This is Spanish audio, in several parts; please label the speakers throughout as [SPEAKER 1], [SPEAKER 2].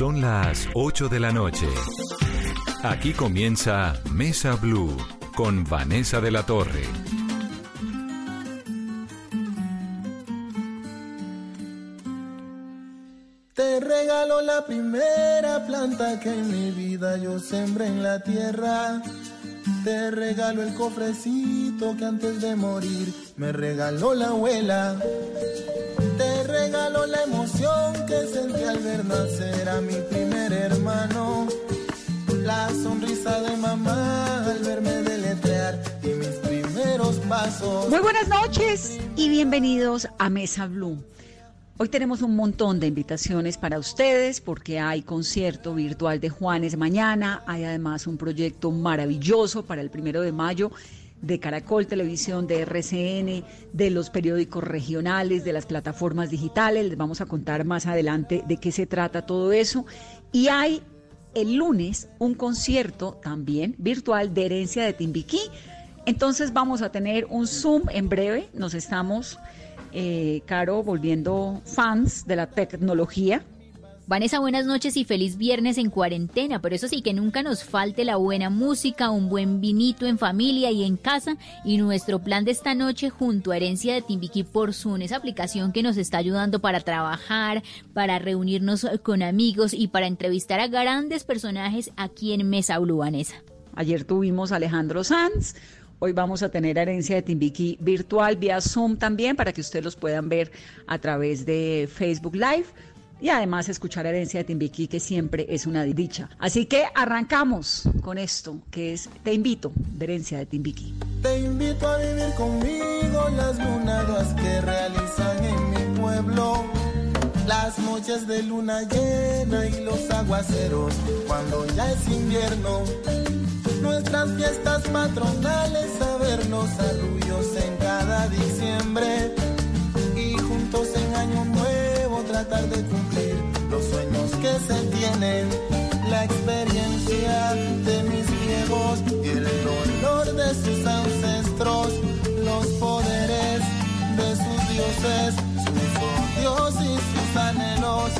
[SPEAKER 1] Son las 8 de la noche. Aquí comienza Mesa Blue con Vanessa de la Torre.
[SPEAKER 2] Te regalo la primera planta que en mi vida yo sembré en la tierra. Te regalo el cofrecito que antes de morir me regaló la abuela. Te regalo la emoción al ver nacer mi primer hermano. La sonrisa de mamá al verme deletrear y mis primeros pasos.
[SPEAKER 3] Muy buenas noches y bienvenidos a Mesa Blue. Hoy tenemos un montón de invitaciones para ustedes porque hay concierto virtual de Juanes mañana, hay además un proyecto maravilloso para el primero de mayo de Caracol Televisión, de RCN, de los periódicos regionales, de las plataformas digitales. Les vamos a contar más adelante de qué se trata todo eso. Y hay el lunes un concierto también virtual de herencia de Timbiquí. Entonces vamos a tener un Zoom en breve. Nos estamos, eh, Caro, volviendo fans de la tecnología
[SPEAKER 4] Vanessa, buenas noches y feliz viernes en cuarentena, pero eso sí, que nunca nos falte la buena música, un buen vinito en familia y en casa. Y nuestro plan de esta noche junto a Herencia de Timbiquí por Zoom, esa aplicación que nos está ayudando para trabajar, para reunirnos con amigos y para entrevistar a grandes personajes aquí en Mesa Blue, Vanessa.
[SPEAKER 3] Ayer tuvimos a Alejandro Sanz, Hoy vamos a tener herencia de Timbiquí virtual vía Zoom también para que ustedes los puedan ver a través de Facebook Live y además escuchar Herencia de Timbiquí, que siempre es una dicha. Así que arrancamos con esto, que es Te invito, de Herencia de Timbiquí.
[SPEAKER 2] Te invito a vivir conmigo las lunadas que realizan en mi pueblo. Las noches de luna llena y los aguaceros cuando ya es invierno. Nuestras fiestas patronales, a vernos arrullos en cada diciembre. Y juntos en año nuevo tratar de cumplir los sueños que se tienen, la experiencia de mis viejos y el dolor de sus ancestros, los poderes de sus dioses, sus odios y sus anhelos,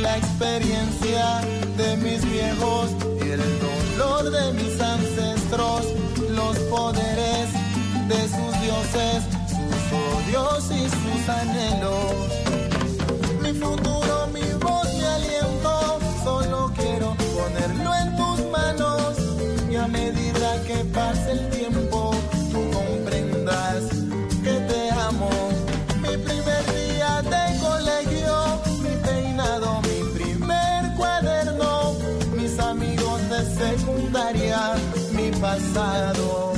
[SPEAKER 2] la experiencia de mis viejos y el dolor de mis ancestros, los poderes de sus dioses, sus odios y sus anhelos mi futuro, mi voz, mi aliento. Solo quiero ponerlo en tus manos. Y a medida que pase el tiempo, tú comprendas que te amo. Mi primer día de colegio, mi peinado, mi primer cuaderno. Mis amigos de secundaria, mi pasado.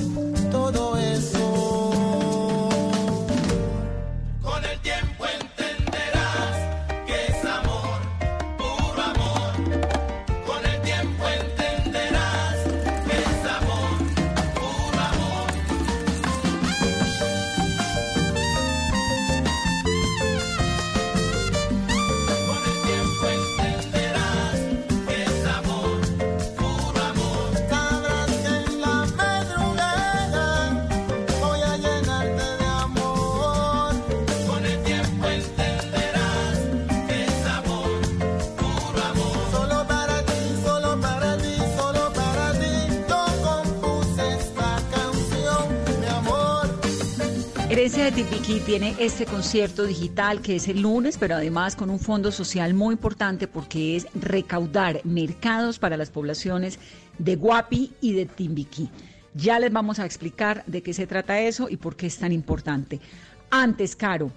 [SPEAKER 3] Timbiquí tiene este concierto digital que es el lunes, pero además con un fondo social muy importante porque es recaudar mercados para las poblaciones de Guapi y de Timbiquí. Ya les vamos a explicar de qué se trata eso y por qué es tan importante. Antes, Caro,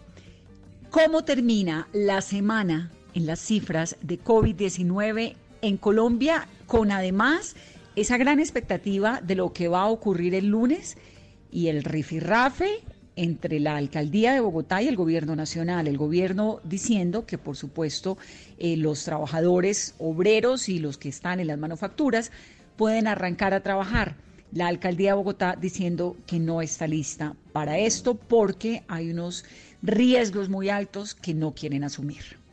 [SPEAKER 3] ¿cómo termina la semana en las cifras de COVID-19 en Colombia con además esa gran expectativa de lo que va a ocurrir el lunes y el rifirrafe entre la alcaldía de Bogotá y el gobierno nacional. El gobierno diciendo que, por supuesto, eh, los trabajadores obreros y los que están en las manufacturas pueden arrancar a trabajar. La alcaldía de Bogotá diciendo que no está lista para esto porque hay unos riesgos muy altos que no quieren asumir.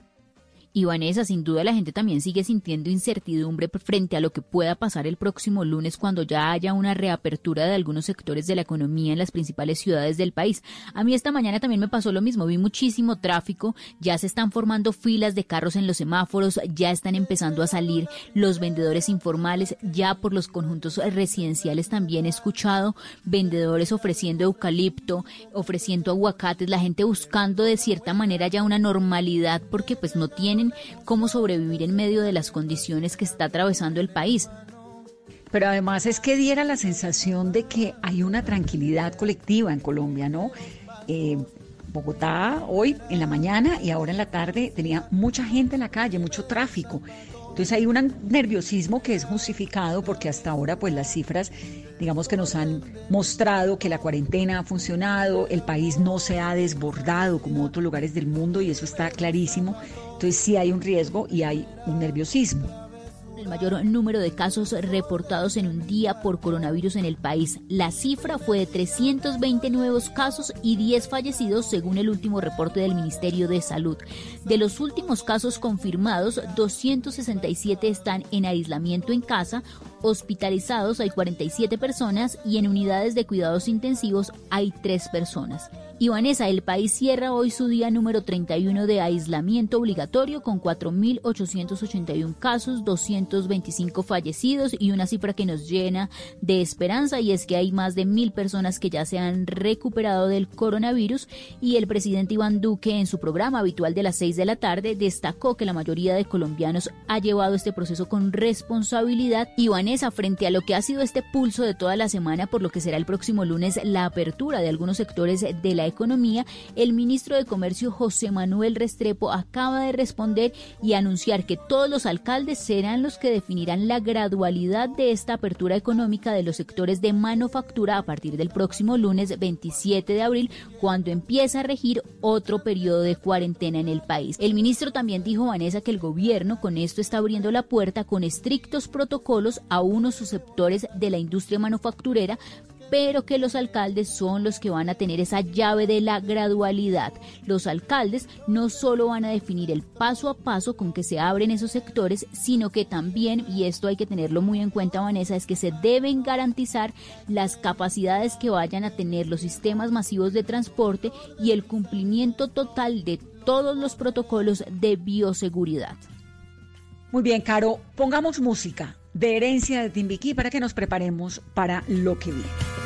[SPEAKER 4] Y Vanessa, sin duda la gente también sigue sintiendo incertidumbre frente a lo que pueda pasar el próximo lunes cuando ya haya una reapertura de algunos sectores de la economía en las principales ciudades del país. A mí esta mañana también me pasó lo mismo, vi muchísimo tráfico, ya se están formando filas de carros en los semáforos, ya están empezando a salir los vendedores informales, ya por los conjuntos residenciales también he escuchado vendedores ofreciendo eucalipto, ofreciendo aguacates, la gente buscando de cierta manera ya una normalidad porque pues no cómo sobrevivir en medio de las condiciones que está atravesando el país.
[SPEAKER 2] Pero además es que diera la sensación de que hay una tranquilidad colectiva en Colombia, ¿no? Eh, Bogotá hoy en la mañana y ahora en la tarde tenía mucha gente en la calle, mucho tráfico. Entonces hay un nerviosismo que es justificado porque hasta ahora pues las cifras digamos que nos han mostrado que la cuarentena ha funcionado, el país no se ha desbordado como otros lugares del mundo y eso está clarísimo. Entonces sí hay un riesgo y hay un nerviosismo
[SPEAKER 4] el mayor número de casos reportados en un día por coronavirus en el país. La cifra fue de 320 nuevos casos y 10 fallecidos según el último reporte del Ministerio de Salud. De los últimos casos confirmados, 267 están en aislamiento en casa, hospitalizados hay 47 personas y en unidades de cuidados intensivos hay 3 personas. Y el país cierra hoy su día número 31 de aislamiento obligatorio con 4.881 casos, 225 fallecidos y una cifra que nos llena de esperanza y es que hay más de mil personas que ya se han recuperado del coronavirus. Y el presidente Iván Duque en su programa habitual de las 6 de la tarde destacó que la mayoría de colombianos ha llevado este proceso con responsabilidad. Y frente a lo que ha sido este pulso de toda la semana por lo que será el próximo lunes la apertura de algunos sectores de la Economía, el ministro de Comercio José Manuel Restrepo acaba de responder y anunciar que todos los alcaldes serán los que definirán la gradualidad de esta apertura económica de los sectores de manufactura a partir del próximo lunes 27 de abril, cuando empieza a regir otro periodo de cuarentena en el país. El ministro también dijo, Vanessa, que el gobierno con esto está abriendo la puerta con estrictos protocolos a unos sectores de la industria manufacturera pero que los alcaldes son los que van a tener esa llave de la gradualidad. Los alcaldes no solo van a definir el paso a paso con que se abren esos sectores, sino que también, y esto hay que tenerlo muy en cuenta, Vanessa, es que se deben garantizar las capacidades que vayan a tener los sistemas masivos de transporte y el cumplimiento total de todos los protocolos de bioseguridad.
[SPEAKER 2] Muy bien, Caro, pongamos música de herencia de Timbiquí para que nos preparemos para lo que viene.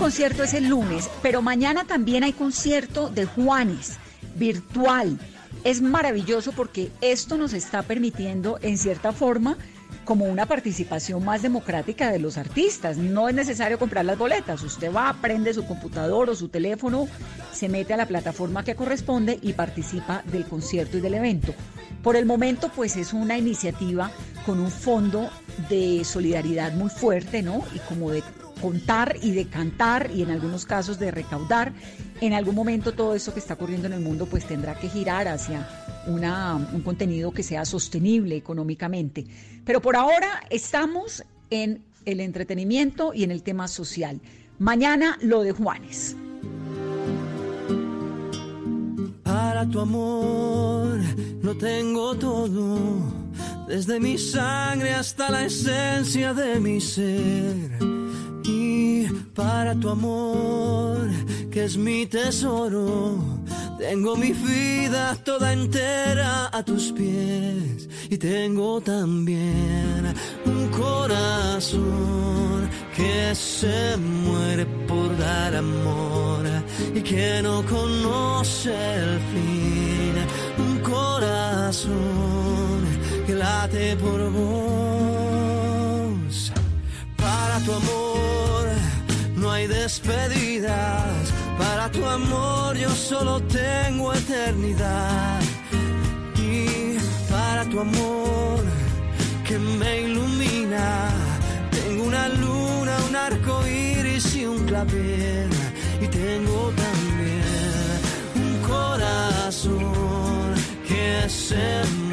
[SPEAKER 2] Concierto es el lunes, pero mañana también hay concierto de Juanes, virtual.
[SPEAKER 3] es maravilloso porque esto nos está permitiendo, en cierta forma, como una participación más democrática de los artistas. No es necesario comprar las boletas. Usted va, prende su computador o su teléfono, se mete a la plataforma que corresponde y participa del concierto y del evento. Por el momento, pues es una iniciativa con un fondo de solidaridad muy fuerte, ¿no? Y como de contar y de cantar y en algunos casos de recaudar. En algún momento todo esto que está ocurriendo en el mundo pues tendrá que girar hacia una, un contenido que sea sostenible económicamente. Pero por ahora estamos en el entretenimiento y en el tema social. Mañana lo de Juanes.
[SPEAKER 5] Para tu amor no tengo todo, desde mi sangre hasta la esencia de mi ser. Y para tu amor, que es mi tesoro, tengo mi vida toda entera a tus pies. Y tengo también un corazón que se muere por dar amor y que no conoce el fin. Un corazón por vos. Para tu amor no hay despedidas. Para tu amor yo solo tengo eternidad. Y para tu amor que me ilumina, tengo una luna, un arco iris y un clavel. Y tengo también un corazón que se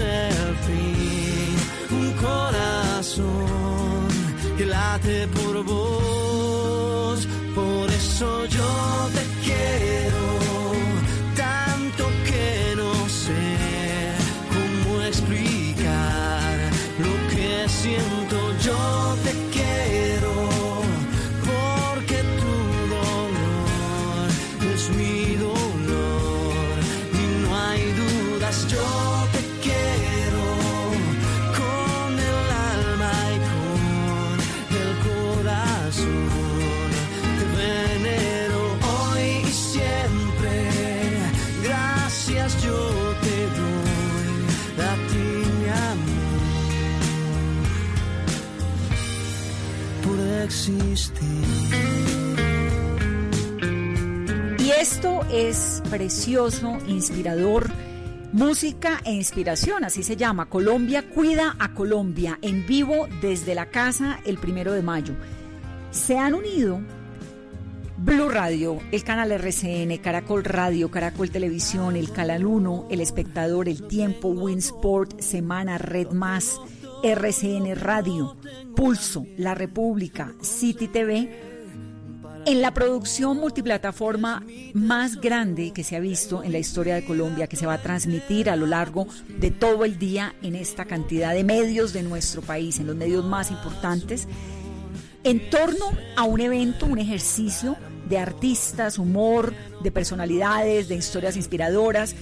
[SPEAKER 5] el fin. Un corazón que late por vos,
[SPEAKER 3] precioso, inspirador. Música e inspiración, así se llama. Colombia cuida a Colombia en vivo desde la casa el primero de mayo. Se han unido Blue Radio, el canal RCN, Caracol Radio, Caracol Televisión, el Canal 1, El Espectador, El Tiempo, Winsport, Semana, Red Más, RCN Radio, Pulso, La República, City TV en la producción multiplataforma más grande que se ha visto en la historia de Colombia, que se va a transmitir a lo largo de todo el día en esta cantidad de medios de nuestro país, en los medios más importantes, en torno a un evento, un ejercicio de artistas, humor, de personalidades, de historias inspiradoras,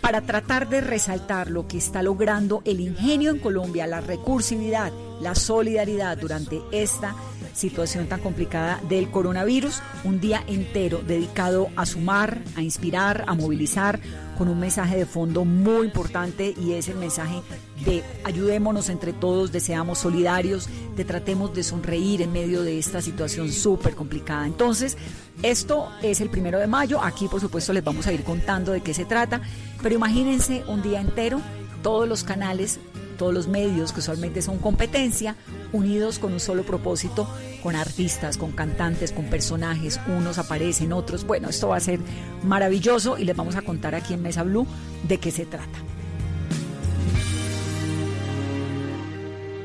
[SPEAKER 3] para tratar de resaltar lo que está logrando el ingenio en Colombia, la recursividad, la solidaridad durante esta situación tan complicada del coronavirus, un día entero dedicado a sumar, a inspirar, a movilizar, con un mensaje de fondo muy importante y es el mensaje de ayudémonos entre todos, de seamos solidarios, de tratemos de sonreír en medio de esta situación súper complicada. Entonces, esto es el primero de mayo, aquí por supuesto les vamos a ir contando de qué se trata, pero imagínense un día entero, todos los canales todos los medios que usualmente son competencia, unidos con un solo propósito, con artistas, con cantantes, con personajes, unos aparecen, otros. Bueno, esto va a ser maravilloso y les vamos a contar aquí en Mesa Blue de qué se trata.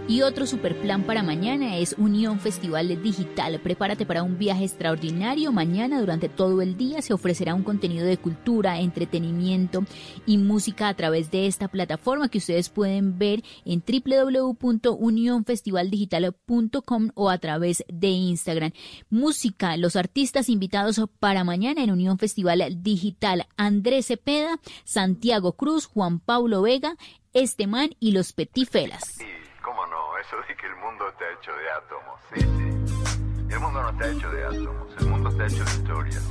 [SPEAKER 4] Y otro super plan para mañana es Unión Festival Digital. Prepárate para un viaje extraordinario. Mañana durante todo el día se ofrecerá un contenido de cultura, entretenimiento y música a través de esta plataforma que ustedes pueden ver en www.unionfestivaldigital.com o a través de Instagram. Música, los artistas invitados para mañana en Unión Festival Digital. Andrés Cepeda, Santiago Cruz, Juan Pablo Vega, Esteman y los Petifelas.
[SPEAKER 6] ¿Cómo no? Eso de que el mundo está hecho de átomos. Sí, sí. El mundo no está hecho de átomos, el mundo está hecho de historias.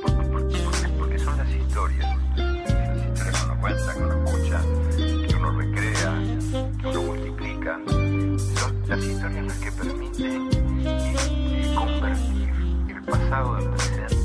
[SPEAKER 6] Por- por- por- Porque son las historias. Las historias que uno cuenta, que uno escucha, que uno recrea, que uno multiplica. Son las historias las que permiten eh, convertir el pasado en presente.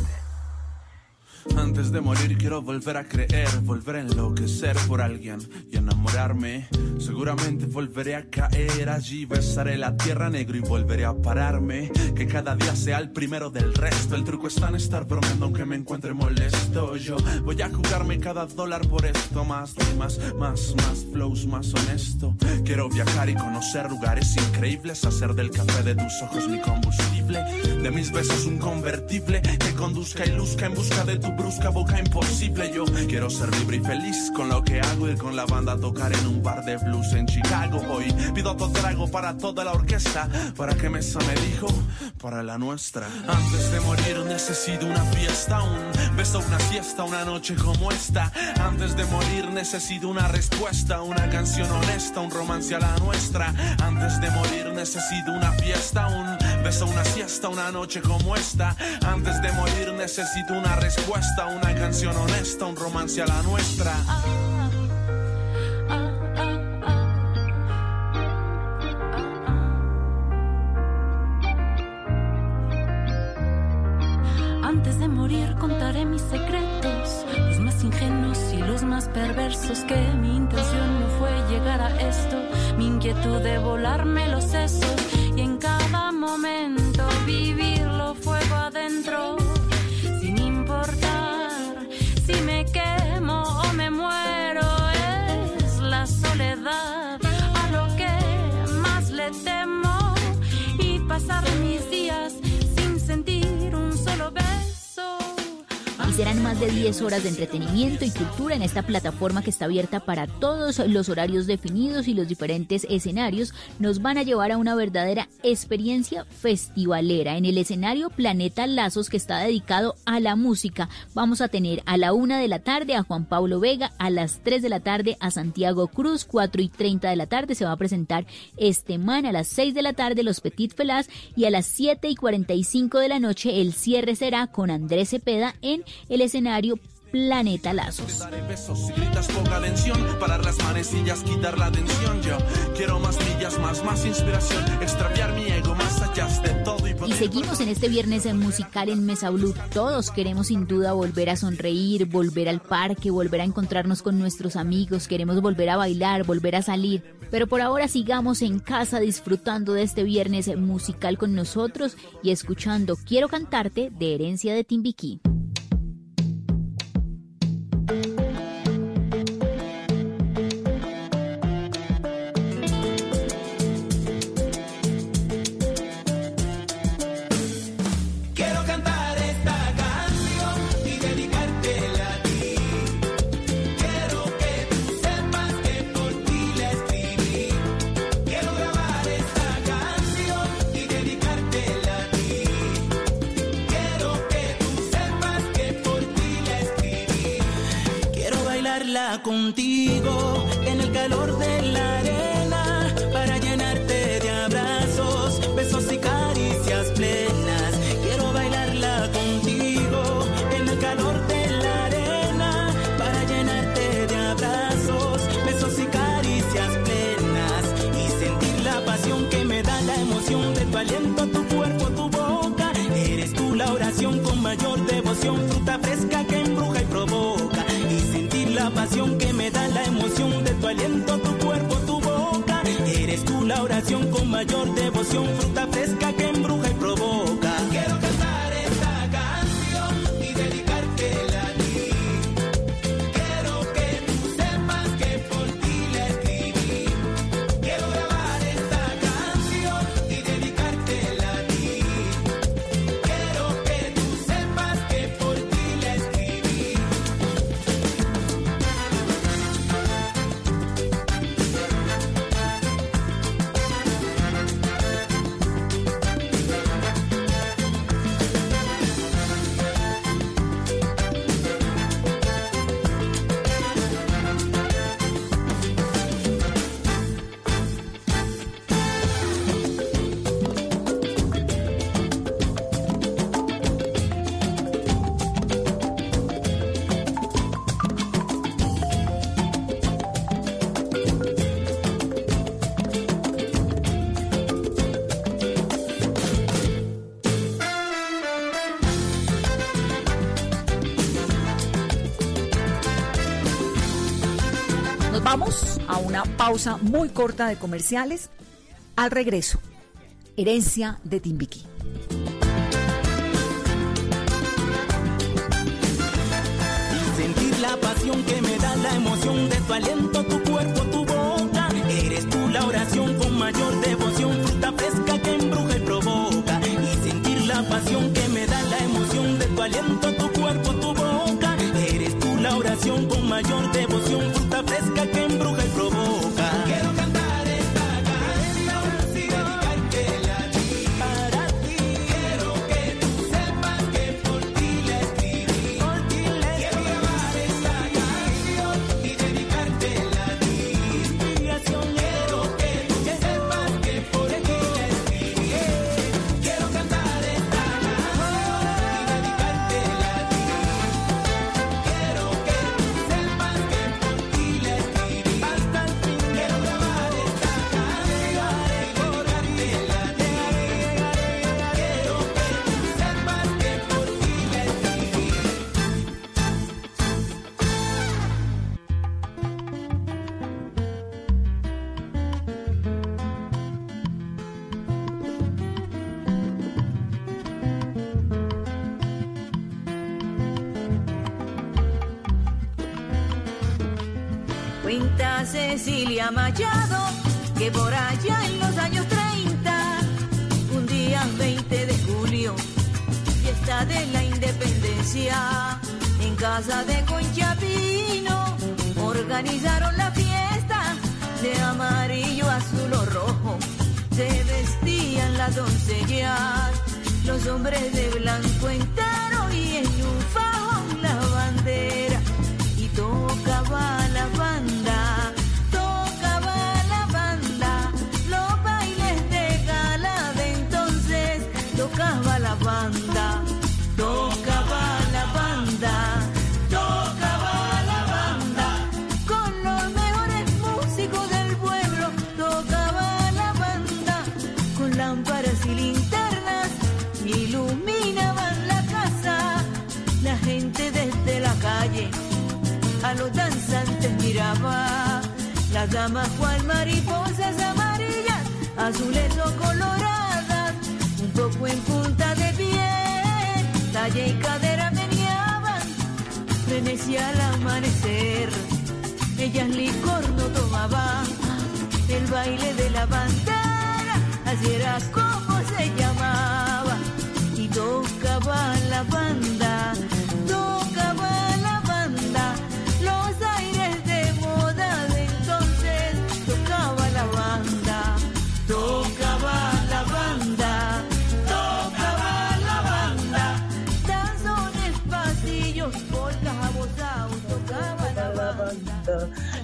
[SPEAKER 7] Antes de morir quiero volver a creer, volver a enloquecer por alguien y enamorarme. Seguramente volveré a caer allí, besaré la tierra negro y volveré a pararme. Que cada día sea el primero del resto. El truco está en estar bromeando aunque me encuentre molesto. Yo voy a jugarme cada dólar por esto. Más rimas, más, más flows, más honesto. Quiero viajar y conocer lugares increíbles. Hacer del café de tus ojos mi combustible. De mis besos un convertible que conduzca y luzca en busca de tu brusca boca imposible. Yo quiero ser libre y feliz con lo que hago. Ir con la banda tocar en un bar de blues en Chicago. Hoy pido otro trago para toda la orquesta. ¿Para qué mesa me dijo? Para la nuestra. Antes de morir necesito una fiesta, un beso, una siesta, una noche como esta. Antes de morir necesito una respuesta, una canción honesta, un romance a la nuestra. Antes de morir necesito una fiesta, un beso, una siesta, una noche como esta. Antes de morir necesito una respuesta, una canción honesta, un romance a la nuestra.
[SPEAKER 8] Antes de morir contaré mis secretos, los más ingenuos y los más perversos, que mi intención no fue llegar a esto, mi inquietud de volarme los sesos y en cada momento vivirlo fuego adentro,
[SPEAKER 4] Serán más de 10 horas de entretenimiento y cultura en esta plataforma que está abierta para todos los horarios definidos y los diferentes escenarios. Nos van a llevar a una verdadera experiencia festivalera. En el escenario Planeta Lazos, que está dedicado a la música, vamos a tener a la una de la tarde a Juan Pablo Vega, a las 3 de la tarde a Santiago Cruz, 4 y 30 de la tarde se va a presentar este man, a las 6 de la tarde los Petit Felaz y a las 7 y 45 de la noche el cierre será con Andrés Cepeda en el escenario Planeta Lazos.
[SPEAKER 7] Daré besos y gritas poca atención, parar las manecillas, quitar la tensión. Yo quiero más millas, más, más inspiración, extraviar mi ego más allá de todo y
[SPEAKER 4] Y
[SPEAKER 7] poder
[SPEAKER 4] seguimos en este viernes en musical en Mesa Blue. Todos queremos sin duda volver a sonreír, volver al parque, volver a encontrarnos con nuestros amigos, queremos volver a bailar, volver a salir. Pero por ahora sigamos en casa disfrutando de este viernes musical con nosotros y escuchando Quiero cantarte de Herencia de Timbiquí.
[SPEAKER 9] Contigo en el calor de la arena para llenarte de abrazos, besos y caricias plenas. Quiero bailarla contigo en el calor de la arena para llenarte de abrazos, besos y caricias plenas y sentir la pasión que me da la emoción de tu aliento, tu cuerpo, tu boca. Eres tú la oración con mayor devoción, fruta fresca que me da la emoción de tu aliento, tu cuerpo, tu boca. Eres tú la oración con mayor devoción, fruta fresca que
[SPEAKER 3] pausa muy corta de comerciales. Al regreso, herencia de Timbiquí.
[SPEAKER 10] Machado que por allá en los años 30, un día 20 de julio, fiesta de la independencia, en casa de Conchapino, organizaron la fiesta de amarillo, azul o rojo. Se vestían las doncellas, los hombres de blanco entero y en un fajón la bandera y tocaba la banda, las damas cual mariposas amarillas, azules o coloradas, un poco en punta de pie, talla y cadera meneaban, venecía al amanecer, ellas licor no tomaban, el baile de la bandera, así era como se llamaba, y tocaba la banda,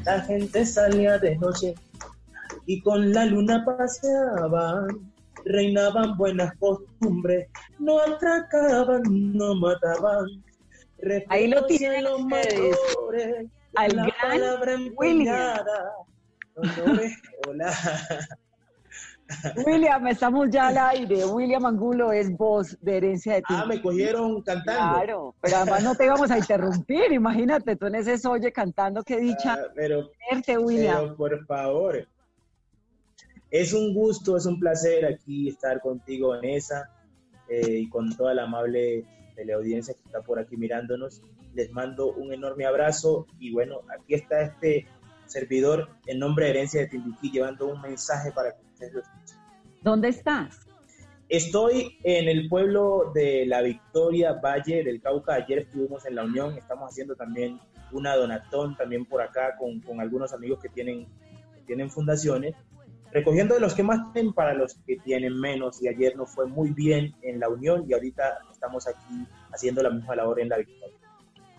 [SPEAKER 10] La
[SPEAKER 11] gente salía de noche y con la luna paseaban. Reinaban buenas costumbres, no atracaban, no mataban.
[SPEAKER 3] Ahí lo tienen
[SPEAKER 11] los mayores,
[SPEAKER 3] Al
[SPEAKER 11] la
[SPEAKER 3] gran
[SPEAKER 11] palabra empeñada. Hola.
[SPEAKER 3] William, estamos ya al aire. William Angulo es voz de herencia de
[SPEAKER 11] Ah,
[SPEAKER 3] Timbiquí.
[SPEAKER 11] me cogieron cantando.
[SPEAKER 3] Claro, pero además no te íbamos a interrumpir, imagínate, tú en ese soye cantando, qué dicha
[SPEAKER 11] Ah, pero
[SPEAKER 3] William.
[SPEAKER 11] Pero por favor, es un gusto, es un placer aquí estar contigo, Vanessa, eh, y con toda la amable teleaudiencia que está por aquí mirándonos. Les mando un enorme abrazo y bueno, aquí está este servidor en nombre de Herencia de Timbiquí llevando un mensaje para que.
[SPEAKER 3] ¿Dónde estás?
[SPEAKER 11] Estoy en el pueblo de La Victoria, Valle del Cauca. Ayer estuvimos en la Unión, estamos haciendo también una donatón también por acá con, con algunos amigos que tienen, tienen fundaciones, recogiendo de los que más tienen para los que tienen menos. Y ayer nos fue muy bien en la Unión y ahorita estamos aquí haciendo la misma labor en La Victoria.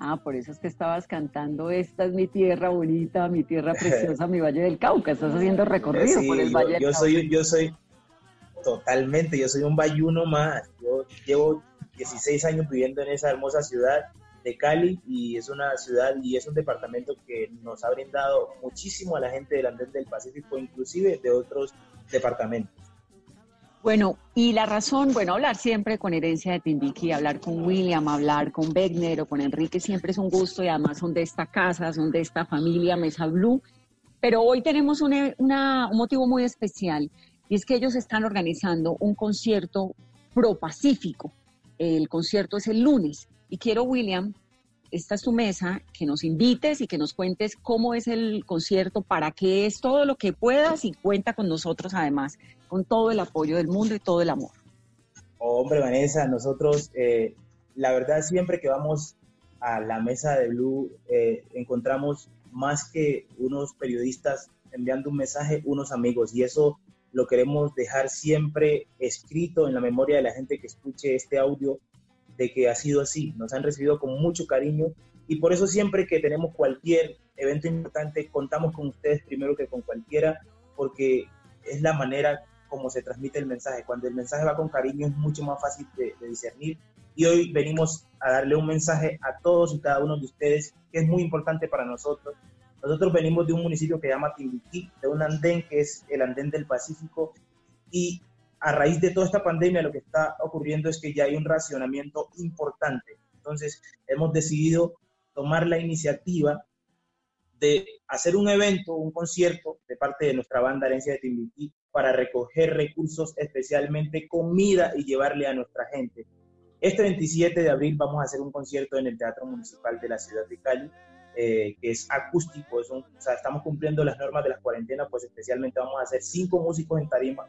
[SPEAKER 3] Ah, por eso es que estabas cantando, esta es mi tierra bonita, mi tierra preciosa, mi Valle del Cauca. Estás haciendo recorrido
[SPEAKER 11] Sí,
[SPEAKER 3] por el
[SPEAKER 11] yo-
[SPEAKER 3] Valle del
[SPEAKER 11] yo,
[SPEAKER 3] Cauca.
[SPEAKER 11] soy, yo soy totalmente, yo soy un bayuno más. Yo llevo 16 años viviendo en esa hermosa ciudad de Cali y es una ciudad y es un departamento que nos ha brindado muchísimo a la gente del Andén del Pacífico, inclusive de otros departamentos.
[SPEAKER 3] Bueno, y la razón, bueno, hablar siempre con herencia de Timbiquí, hablar con William, hablar con Wegner o con Enrique siempre es un gusto y además son de esta casa, son de esta familia Mesa Blue Pero hoy tenemos un, una- un motivo muy especial y es que ellos están organizando un concierto pro-pacífico. El concierto es el lunes y quiero, William, esta es tu mesa, que nos invites y que nos cuentes cómo es el concierto, para qué es todo lo que puedas y cuenta con nosotros además, con todo el apoyo del mundo y todo el amor.
[SPEAKER 11] Hombre, Vanessa, nosotros, eh, la verdad, siempre que vamos a la mesa de Blue, eh, encontramos más que unos periodistas enviando un mensaje, unos amigos, y eso lo queremos dejar siempre escrito en la memoria de la gente que escuche este audio, de que ha sido así, nos han recibido con mucho cariño, y por eso siempre que tenemos cualquier evento importante, contamos con ustedes primero que con cualquiera, porque es la manera como se transmite el mensaje. Cuando el mensaje va con cariño es mucho más fácil de, discernir. Y hoy venimos a darle un mensaje a todos y cada uno de ustedes que es muy importante para nosotros. Nosotros venimos de un municipio que se llama Timbiquí, de un andén que es el andén del Pacífico. Y a raíz de toda esta pandemia lo que está ocurriendo es que ya hay un racionamiento importante. Entonces hemos decidido tomar la iniciativa de hacer un evento, un concierto de parte de nuestra banda Herencia de Timbiquí para recoger recursos, especialmente comida y llevarle a nuestra gente. Este 27 de abril vamos a hacer un concierto en el Teatro Municipal de la ciudad de Cali, eh, que es acústico, o sea, estamos cumpliendo las normas de las cuarentenas, pues especialmente vamos a hacer cinco músicos en tarima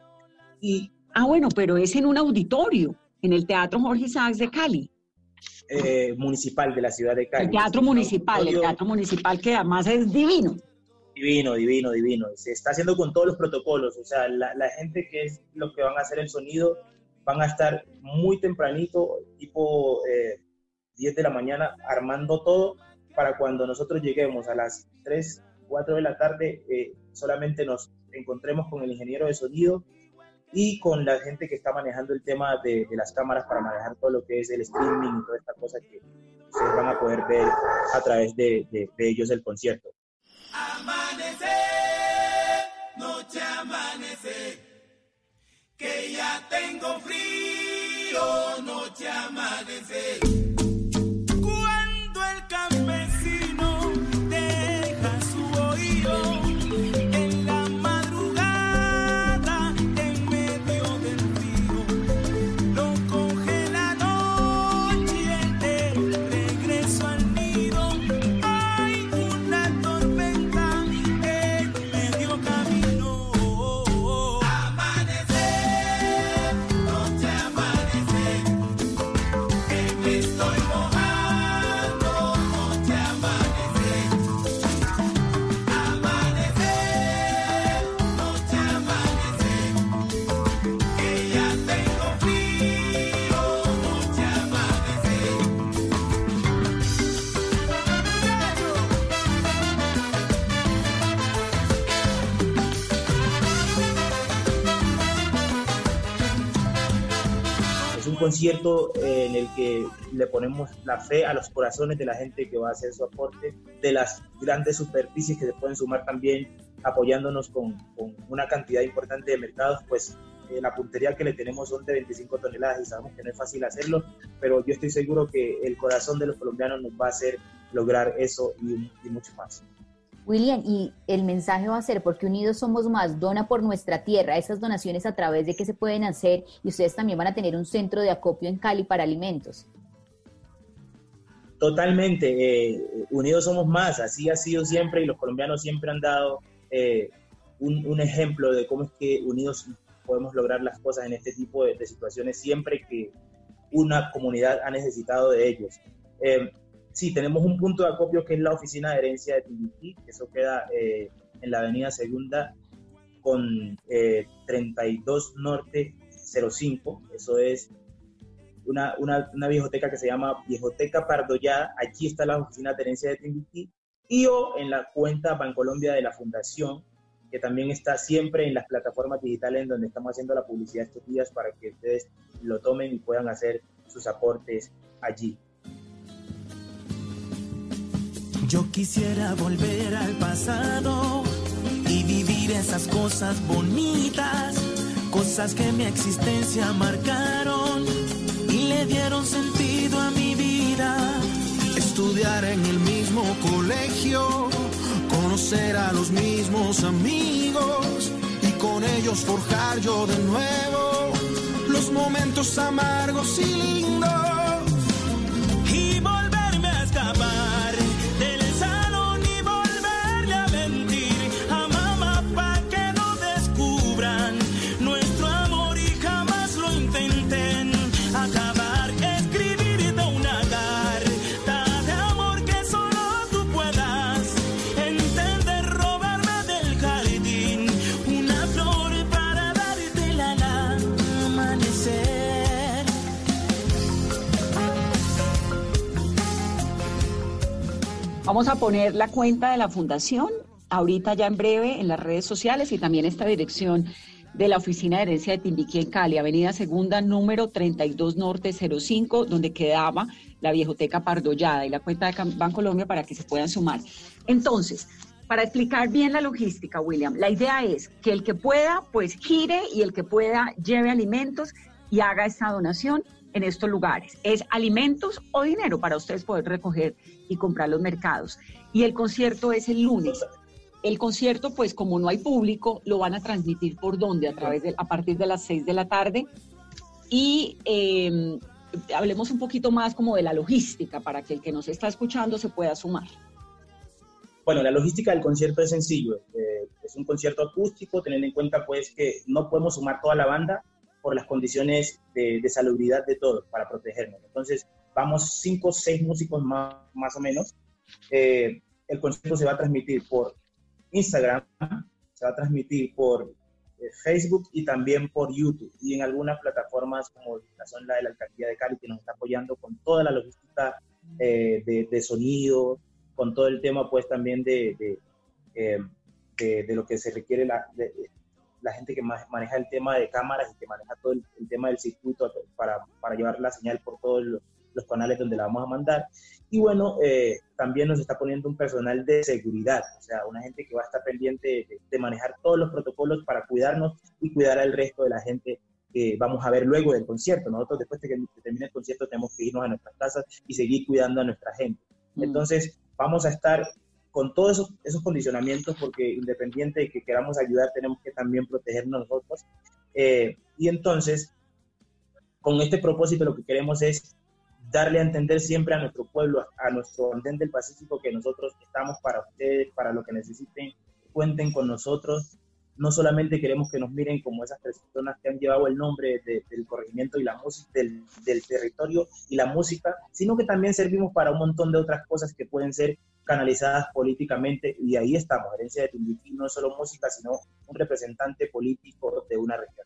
[SPEAKER 11] y
[SPEAKER 3] Ah, bueno, pero es en un auditorio, en el Teatro Jorge Isaacs de Cali.
[SPEAKER 11] eh, municipal de la ciudad de Cali.
[SPEAKER 3] El Teatro Municipal, el Teatro Municipal que además es divino.
[SPEAKER 11] Divino, divino, divino. Se está haciendo con todos los protocolos. O sea, la, la gente que es los que van a hacer el sonido van a estar muy tempranito, tipo eh, 10 de la mañana, armando todo para cuando nosotros lleguemos a las 3, 4 de la tarde, eh, solamente nos encontremos con el ingeniero de sonido y con la gente que está manejando el tema de, de las cámaras para manejar todo lo que es el streaming y toda esta cosa que ustedes van a poder ver a través de, de- de ellos el concierto.
[SPEAKER 9] Amanecer, noche amanecer, que ya tengo frío, noche amanecer.
[SPEAKER 11] Concierto eh, en el que le ponemos la fe a los corazones de la gente que va a hacer su aporte, de las grandes superficies que se pueden sumar también apoyándonos con, con una cantidad importante de mercados, pues eh, la puntería que le tenemos son de 25 toneladas y sabemos que no es fácil hacerlo, pero yo estoy seguro que el corazón de los colombianos nos va a hacer lograr eso y, y mucho más.
[SPEAKER 4] William, y el mensaje va a ser, porque unidos somos más, dona por nuestra tierra, esas donaciones a través de qué se pueden hacer y ustedes también van a tener un centro de acopio en Cali para alimentos.
[SPEAKER 11] Totalmente, eh, unidos somos más, así ha sido siempre y los colombianos siempre han dado eh, un, ejemplo de cómo es que unidos podemos lograr las cosas en este tipo de, de situaciones siempre que una comunidad ha necesitado de ellos. Eh, sí, tenemos un punto de acopio que es la oficina de herencia de Timbiquí, eso queda eh, en la avenida Segunda con eh, 32 Norte 05, eso es una, una, una que se llama Viejoteca Pardollada, allí está la oficina de herencia de Timbiquí, y o en la cuenta Bancolombia de la Fundación, que también está siempre en las plataformas digitales en donde estamos haciendo la publicidad estos días para que ustedes lo tomen y puedan hacer sus aportes allí.
[SPEAKER 12] Yo quisiera volver al pasado y vivir esas cosas bonitas, cosas que mi existencia marcaron y le dieron sentido a mi vida. Estudiar en el mismo colegio, conocer
[SPEAKER 5] a los mismos amigos y con ellos forjar yo de nuevo los momentos amargos y lindos
[SPEAKER 3] Vamos a poner la cuenta de la fundación ahorita ya en breve en las redes sociales y también esta dirección de la Oficina de Herencia de Timbiquí en Cali, Avenida Segunda, número 32 Norte 05, donde quedaba la Viejoteca Pardollada y la cuenta de Bancolombia para que se puedan sumar. Entonces, para explicar bien la logística, William, la idea es que el que pueda, pues gire y el que pueda lleve alimentos y haga esta donación en estos lugares. Es alimentos o dinero para ustedes poder recoger y comprar los mercados. Y el concierto es el lunes. El concierto, pues como no hay público, lo van a transmitir por dónde, a través de, a partir de las 6 de la tarde. Y eh, hablemos un poquito más como de la logística para que el que nos está escuchando se pueda sumar.
[SPEAKER 11] Bueno, la logística del concierto es sencillo. eh, es un concierto acústico, teniendo en cuenta pues que no podemos sumar toda la banda por las condiciones de, de salubridad de todos para protegernos. Entonces, vamos cinco o seis músicos más, más o menos. Eh, el concierto se va a transmitir por Instagram, se va a transmitir por eh, Facebook y también por YouTube y en algunas plataformas como la son la de la Alcaldía de Cali que nos está apoyando con toda la logística eh, de, de sonido, con todo el tema pues también de, de, eh, de- lo que se requiere la, la gente que ma- maneja el tema de cámaras y que maneja todo el, el tema del circuito para, para llevar la señal por todos los, los canales donde la vamos a mandar. Y bueno, eh, también nos está poniendo un personal de seguridad, o sea, una gente que va a estar pendiente de, de manejar todos los protocolos para cuidarnos y cuidar al resto de la gente que vamos a ver luego del concierto. Nosotros después de que termine el concierto tenemos que irnos a nuestras casas y seguir cuidando a nuestra gente. Entonces, vamos a estar con todos esos, esos condicionamientos porque independiente de que queramos ayudar, tenemos que también protegernos nosotros. Eh, y entonces, con este propósito lo que queremos es darle a entender siempre a nuestro pueblo, a nuestro andén del Pacífico, que nosotros estamos para ustedes, para lo que necesiten, cuenten con nosotros. No solamente queremos que nos miren como esas personas que han llevado el nombre de- del corregimiento y la música, del, territorio y la música, sino que también servimos para un montón de otras cosas que pueden ser canalizadas políticamente y ahí estamos. Herencia de Timbiquí no solo música, sino un representante político de una región.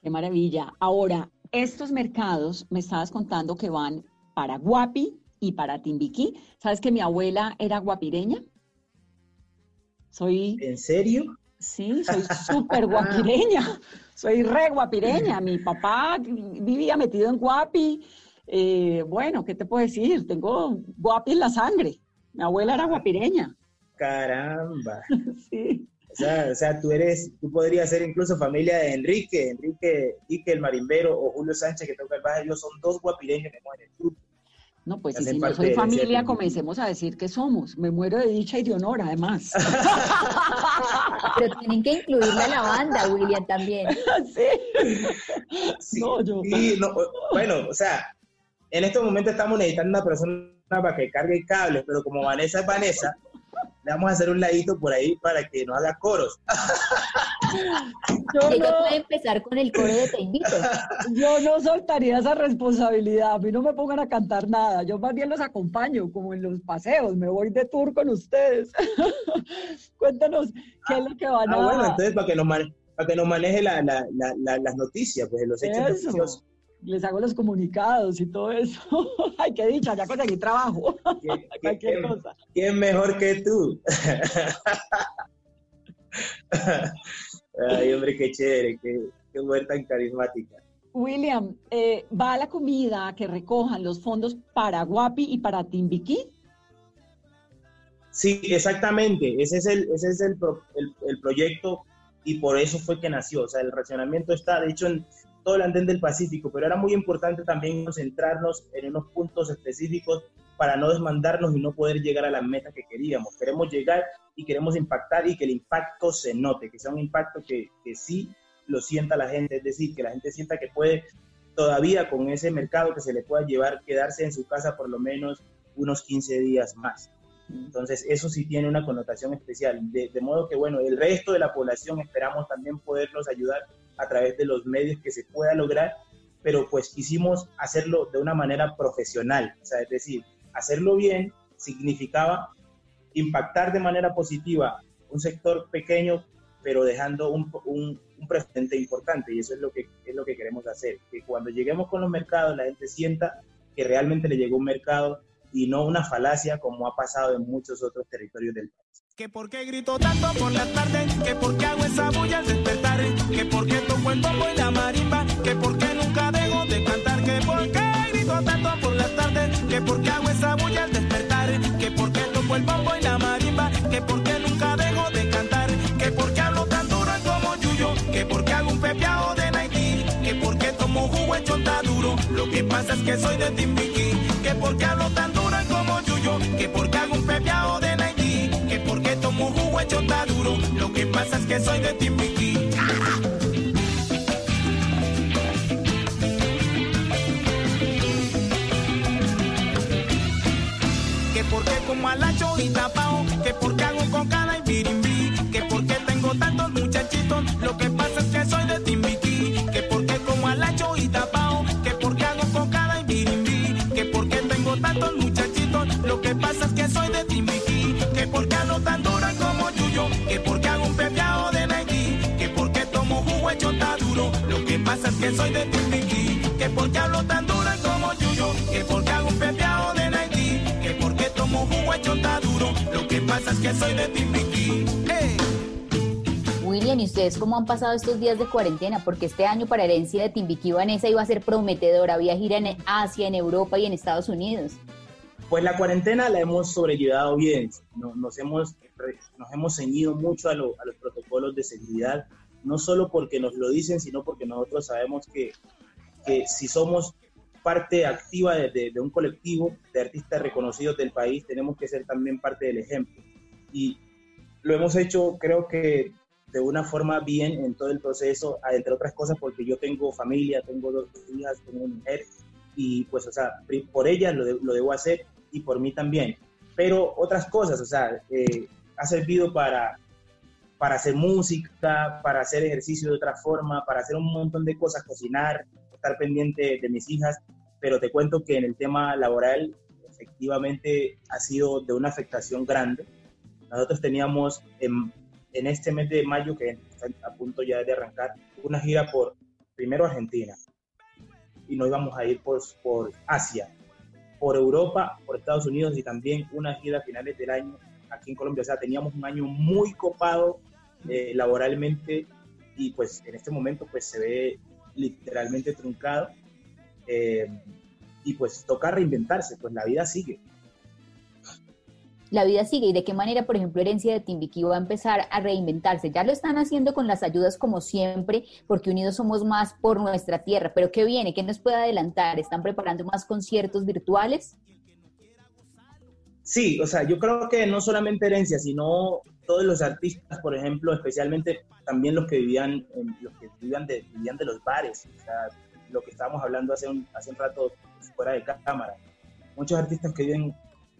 [SPEAKER 3] Qué maravilla. Ahora, estos mercados, me estabas contando que van para Guapi y para Timbiquí. ¿Sabes que mi abuela era guapireña? Soy...
[SPEAKER 11] ¿En serio?
[SPEAKER 3] Sí, soy súper guapireña. Soy re guapireña. Mi papá vivía metido en Guapi. Eh, bueno, ¿qué te puedo decir? Tengo Guapi en la sangre. Mi abuela era guapireña.
[SPEAKER 11] Caramba.
[SPEAKER 3] Sí.
[SPEAKER 11] O sea, o sea, tú eres, tú podrías ser incluso familia de Enrique, Enrique, Ike el marimbero o Julio Sánchez que toca el bajo, ellos son dos guapireños que mueren en el grupo.
[SPEAKER 3] No, pues y si no soy
[SPEAKER 11] ese
[SPEAKER 3] familia, comencemos a decir que somos. Me muero de dicha y de honor, además.
[SPEAKER 4] Pero tienen que incluirla a la banda, William, también.
[SPEAKER 11] Sí. Sí, no, o- bueno, o sea, en estos momentos estamos necesitando una persona para que cargue cables, pero como Vanessa es Vanessa, le vamos a hacer un ladito por ahí para que no haga coros.
[SPEAKER 3] Yo
[SPEAKER 4] ella
[SPEAKER 3] no-
[SPEAKER 4] puede empezar con el coro de Te invito.
[SPEAKER 3] Yo no soltaría esa responsabilidad, a mí no me pongan a cantar nada, yo más bien los acompaño como en los paseos, me voy de tour con ustedes. Cuéntanos qué es lo que van
[SPEAKER 11] Ah,
[SPEAKER 3] a...
[SPEAKER 11] bueno, entonces para que nos, mane- para que nos maneje la- la- la- la- las noticias, pues los hechos
[SPEAKER 3] Eso.
[SPEAKER 11] noticiosos.
[SPEAKER 3] Les hago los comunicados y todo eso. Ay, qué dicha, ya conseguí trabajo. Cualquier
[SPEAKER 11] ¿Quién-
[SPEAKER 3] cosa.
[SPEAKER 11] ¿Quién mejor que tú? Ay, hombre, qué chévere, qué, qué mujer tan carismática.
[SPEAKER 3] William, eh, ¿va la comida a que recojan los fondos para Guapi y para Timbiquí?
[SPEAKER 11] Sí, exactamente. Ese es el, ese es el, pro- el- el proyecto y por eso fue que nació. O sea, el racionamiento está, de hecho, en todo el andén del Pacífico, pero era muy importante también concentrarnos en unos puntos específicos para no desmandarnos y no poder llegar a las metas que queríamos. Queremos llegar y queremos impactar y que el impacto se note, que sea un impacto que, que sí lo sienta la gente, es decir, que la gente sienta que puede todavía con ese mercado que se le pueda llevar, quedarse en su casa por lo menos unos 15 días más. Entonces, eso sí tiene una connotación especial. De, de, modo que, bueno, el resto de la población esperamos también poderlos ayudar a través de los medios que se pueda lograr, pero pues quisimos hacerlo de una manera profesional. O sea, es decir, hacerlo bien significaba impactar de manera positiva un sector pequeño, pero dejando un, un, un importante. Y eso es lo, que, es lo que queremos hacer. Que cuando lleguemos con los mercados, la gente sienta que realmente le llegó un mercado y no una falacia como ha pasado en muchos otros territorios del país.
[SPEAKER 12] Que por qué grito tanto por la tarde, que por qué hago esa bulla al despertar, que por qué toco el bombo y la marimba, que por qué nunca dejo de cantar, que por qué grito tanto por la tarde, que por qué hago esa bulla al despertar, que por qué toco el bombo y la marimba, que por qué nunca dejo de cantar, que por qué hablo tan duro como Yuyo, que por qué hago un pepeado de Nike, que por qué tomo jugo hecho tan duro, lo que pasa es que soy de Timbiquí, que por qué hablo tan pepeado de Nike, que por qué tomo jugo hecho tan duro, lo que pasa es que soy de Timbiquí. Que soy de Timbiquí, que por qué hablo tan dura como Yuyo, que por qué hago un pepeado de Nike, que por qué tomo jugo hecho tan duro, lo que pasa es que soy de Timbiquí. Hey.
[SPEAKER 4] William, ¿y ustedes cómo han pasado estos días de cuarentena? Porque este año para Herencia de Timbiquí Vanessa iba a ser prometedora, había gira en Asia, en Europa y en Estados Unidos.
[SPEAKER 11] Pues la cuarentena la hemos sobrellevado bien, nos, nos hemos, nos hemos ceñido mucho a, lo, a, los protocolos de seguridad, no solo porque nos lo dicen, sino porque nosotros sabemos que, que si somos parte activa de, de, de, un colectivo de artistas reconocidos del país, tenemos que ser también parte del ejemplo. Y lo hemos hecho, creo que de una forma bien en todo el proceso, entre otras cosas porque yo tengo familia, tengo dos hijas, tengo una mujer, y pues, o sea, por ellas lo, de, lo debo hacer y por mí también. Pero otras cosas, o sea, eh, ha servido para, para hacer música, para hacer ejercicio de otra forma, para hacer un montón de cosas, cocinar, estar pendiente de mis hijas, pero te cuento que en el tema laboral efectivamente ha sido de una afectación grande. Nosotros teníamos en, este mes de mayo, que está a punto ya de arrancar, una gira por, primero Argentina, y nos íbamos a ir por, por Asia, por Europa, por Estados Unidos y también una gira a finales del año aquí en Colombia. O sea, teníamos un año muy copado eh, laboralmente y pues en este momento pues se ve literalmente truncado eh, y pues toca reinventarse, pues la vida sigue.
[SPEAKER 4] La vida sigue y de qué manera, por ejemplo, Herencia de Timbiquí va a empezar a reinventarse. Ya lo están haciendo con las ayudas como siempre, porque unidos somos más por nuestra tierra. Pero ¿qué viene? ¿Qué nos puede adelantar? ¿Están preparando más conciertos virtuales?
[SPEAKER 11] Sí, o sea, yo creo que no solamente Herencia, sino todos los artistas, por ejemplo, especialmente también los que vivían, los que vivían de, vivían de los bares, o sea, lo que estábamos hablando hace un, hace un rato fuera de cámara. Muchos artistas que viven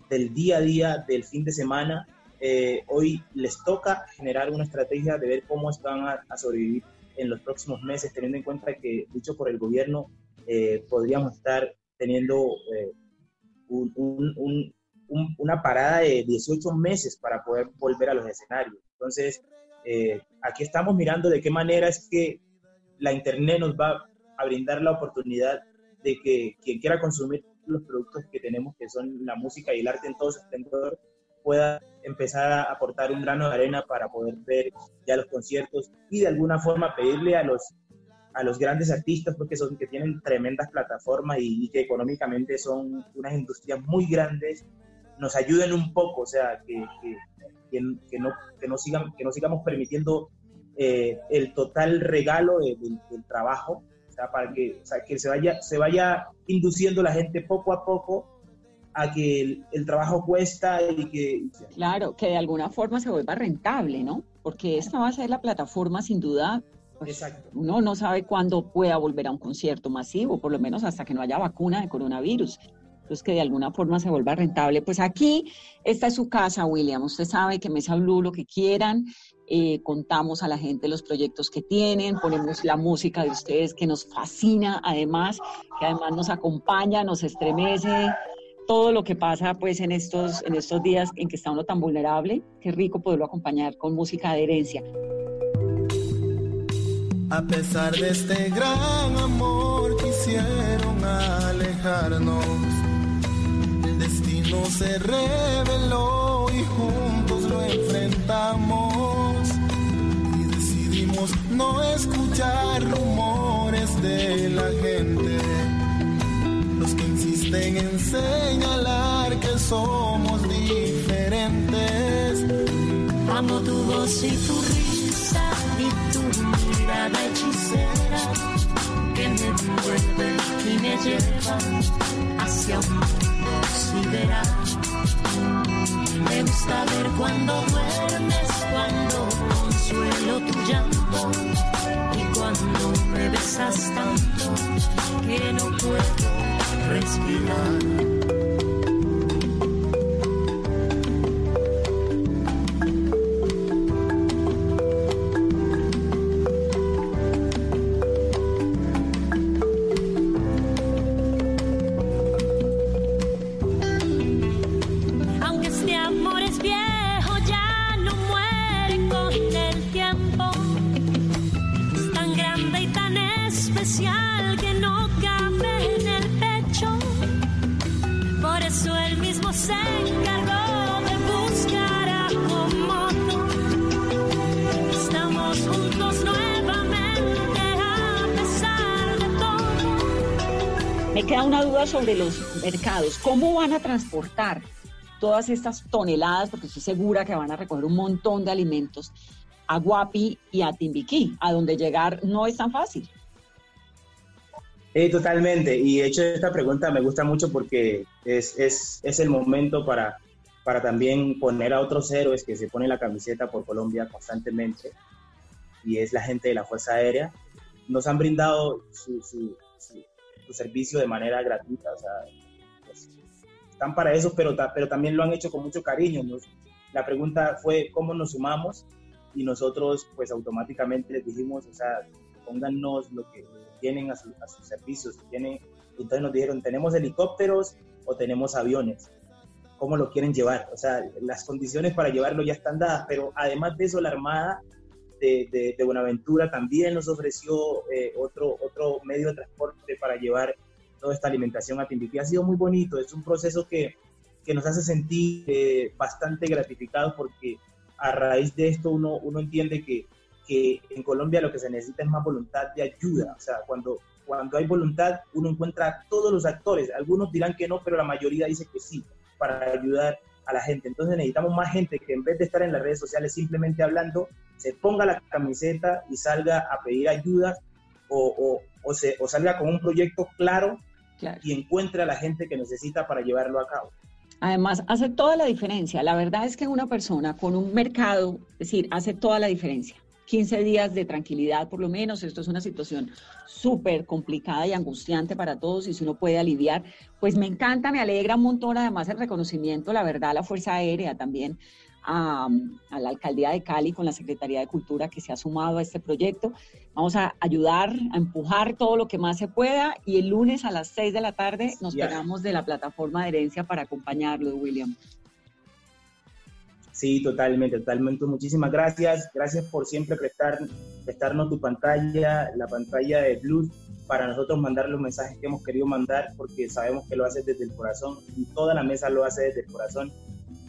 [SPEAKER 11] del día a día, del fin de semana, eh, hoy les toca generar una estrategia de ver cómo van a, a, sobrevivir en los próximos meses, teniendo en cuenta que, dicho por el gobierno, eh, podríamos estar teniendo eh, un, un, un, una parada de 18 meses para poder volver a los escenarios. Entonces, eh, aquí estamos mirando de qué manera es que la Internet nos va a brindar la oportunidad de que quien quiera consumir los productos que tenemos, que son la música y el arte en todo su esplendor, pueda empezar a aportar un grano de arena para poder ver ya los conciertos y de alguna forma pedirle a los, a los grandes artistas, porque son que tienen tremendas plataformas y, y que económicamente son unas industrias muy grandes, nos ayuden un poco, o sea, que, que, que, que no, que, no, sigan, que no sigamos permitiendo eh, el total regalo de, de, del trabajo, o sea, para que, o sea, que se, vaya, se vaya induciendo la gente poco a poco a que el, el trabajo cuesta y que...
[SPEAKER 3] Claro, que de alguna forma se vuelva rentable, ¿no? Porque esta va a ser la plataforma sin duda. pues,
[SPEAKER 11] Exacto.
[SPEAKER 3] Uno no sabe cuándo pueda volver a un concierto masivo, por lo menos hasta que no haya vacuna de coronavirus. Entonces, que de alguna forma se vuelva rentable. Pues aquí, esta es su casa, William. Usted sabe que Mesa Blue, lo que quieran, eh, contamos a la gente los proyectos que tienen, ponemos la música de ustedes que nos fascina, además, que además nos acompaña, nos estremece, todo lo que pasa pues en estos, en estos días en que está uno tan vulnerable. Qué rico poderlo acompañar con música de herencia.
[SPEAKER 2] A pesar de este gran amor quisieron alejarnos. Destino se reveló y juntos lo enfrentamos. Y decidimos no escuchar rumores de la gente. Los que insisten en señalar que somos diferentes.
[SPEAKER 8] Amo tu voz y tu risa y tu mirada hechicera que me envuelve y me lleva hacia un mundo Me gusta ver cuando duermes, cuando consuelo tu llanto y cuando me besas tanto que no puedo respirar.
[SPEAKER 3] ¿Cómo van a transportar todas estas toneladas? Porque estoy segura que van a recoger un montón de alimentos a Guapi y a Timbiquí, a donde llegar no es tan fácil.
[SPEAKER 11] Eh, totalmente. Y de hecho esta pregunta me gusta mucho porque es, es, es el momento para, para también poner a otros héroes que se ponen la camiseta por Colombia constantemente. Y es la gente de la Fuerza Aérea. Nos han brindado su, su, su- su servicio de manera gratuita. O sea, están para eso, pero, pero también lo han hecho con mucho cariño. La pregunta fue cómo nos sumamos y nosotros pues automáticamente les dijimos, o sea, póngannos lo que tienen a, su- a sus servicios. Tienen, entonces nos dijeron, tenemos helicópteros o tenemos aviones. ¿Cómo lo quieren llevar? O sea, las condiciones para llevarlo ya están dadas, pero además de eso, la Armada de, de- de Buenaventura también nos ofreció eh, otro, otro medio de transporte para llevar toda esta alimentación a Timbiquí. Ha sido muy bonito, es un proceso que, que nos hace sentir eh, bastante gratificados porque a raíz de esto uno, uno entiende que, que en Colombia lo que se necesita es más voluntad de ayuda. O sea, cuando, cuando hay voluntad, uno encuentra a todos los actores. Algunos dirán que no, pero la mayoría dice que sí, para ayudar a la gente. Entonces necesitamos más gente que en vez de estar en las redes sociales simplemente hablando, se ponga la camiseta y salga a pedir ayuda o, o, o se, o salga con un proyecto claro,
[SPEAKER 3] Claro.
[SPEAKER 11] y encuentre a la gente que necesita para llevarlo a cabo.
[SPEAKER 3] Además, hace toda la diferencia. La verdad es que una persona con un mercado, es decir, hace toda la diferencia. 15 días de tranquilidad, por lo menos. Esto es una situación súper complicada y angustiante para todos y si uno puede aliviar, pues me encanta, me alegra un montón. Además, el reconocimiento, la verdad, la Fuerza Aérea también, a, a la Alcaldía de Cali con la Secretaría de Cultura que se ha sumado a este proyecto. Vamos a ayudar, a empujar todo lo que más se pueda y el lunes a las 6 de la tarde nos pegamos de la plataforma de herencia para acompañarlo, William.
[SPEAKER 11] Sí, totalmente, totalmente. Muchísimas gracias. Gracias por siempre prestar, prestarnos tu pantalla, la pantalla de Blues, para nosotros mandar los mensajes que hemos querido mandar, porque sabemos que lo haces desde el corazón y toda la mesa lo hace desde el corazón.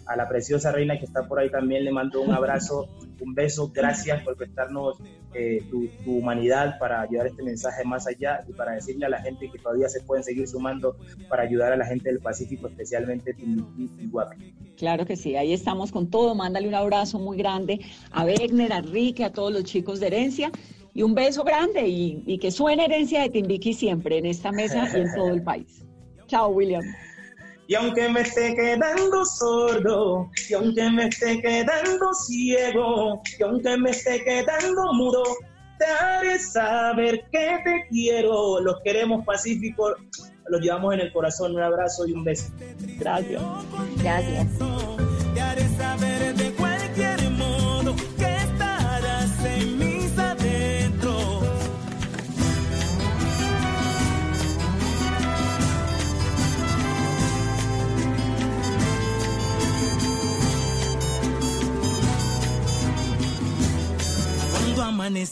[SPEAKER 11] A la preciosa reina que está por ahí también le mando un abrazo, un beso. Gracias por prestarnos eh, tu, tu humanidad para llevar este mensaje más allá y para decirle a la gente que todavía se pueden seguir sumando para ayudar a la gente del Pacífico, especialmente Timbiquí y Guapi.
[SPEAKER 3] Claro que sí, ahí estamos con todo. Mándale un abrazo muy grande a Wegner, a Enrique, a todos los chicos de herencia y un beso grande y, y que suene herencia de Timbiqui siempre en esta mesa y en todo el país. Chao, William.
[SPEAKER 2] Y aunque me esté quedando sordo, y aunque me esté quedando ciego, y aunque me esté quedando mudo, te haré saber que te quiero. Los queremos pacíficos, los llevamos en el corazón. Un abrazo y un beso. Gracias.
[SPEAKER 4] Gracias.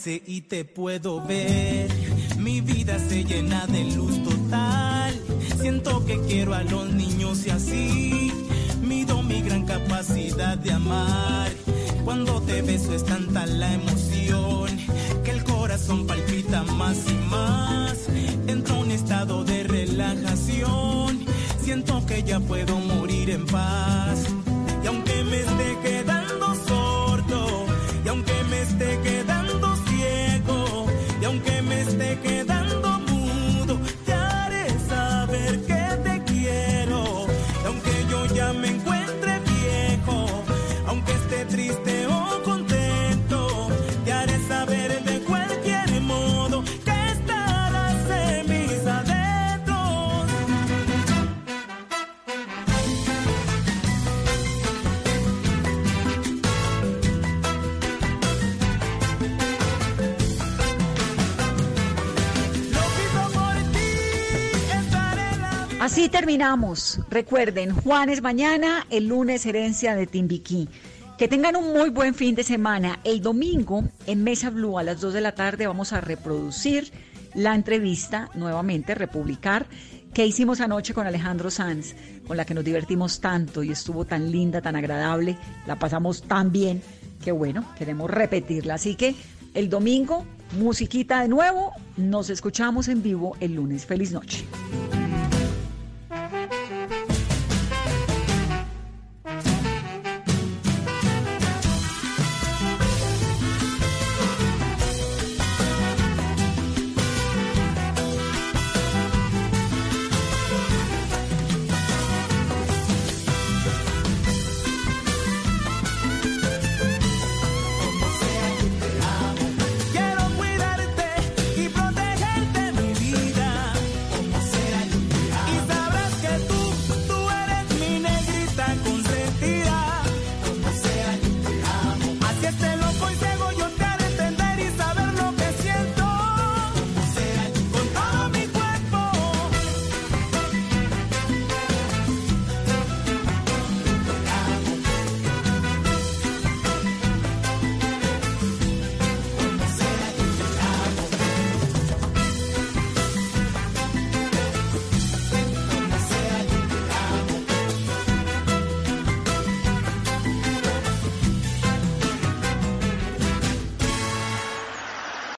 [SPEAKER 9] Y te puedo ver, mi vida se llena de luz total. Siento que quiero a los niños y así mido mi gran capacidad de amar. Cuando te beso es tanta la emoción que el corazón palpita más y más. Entro a un estado de relajación. Siento que ya puedo morir en paz. Y aunque me esté quedando sordo,
[SPEAKER 3] Así terminamos. Recuerden, Juanes mañana, el lunes herencia de Timbiquí. Que tengan un muy buen fin de semana. El domingo, en Mesa Blue, a las 2 de la tarde, vamos a reproducir la entrevista, nuevamente, republicar, que hicimos anoche con Alejandro Sanz, con la que nos divertimos tanto y estuvo tan linda, tan agradable, la pasamos tan bien, que bueno, queremos repetirla. Así que el domingo, musiquita de nuevo, nos escuchamos en vivo el lunes. Feliz noche.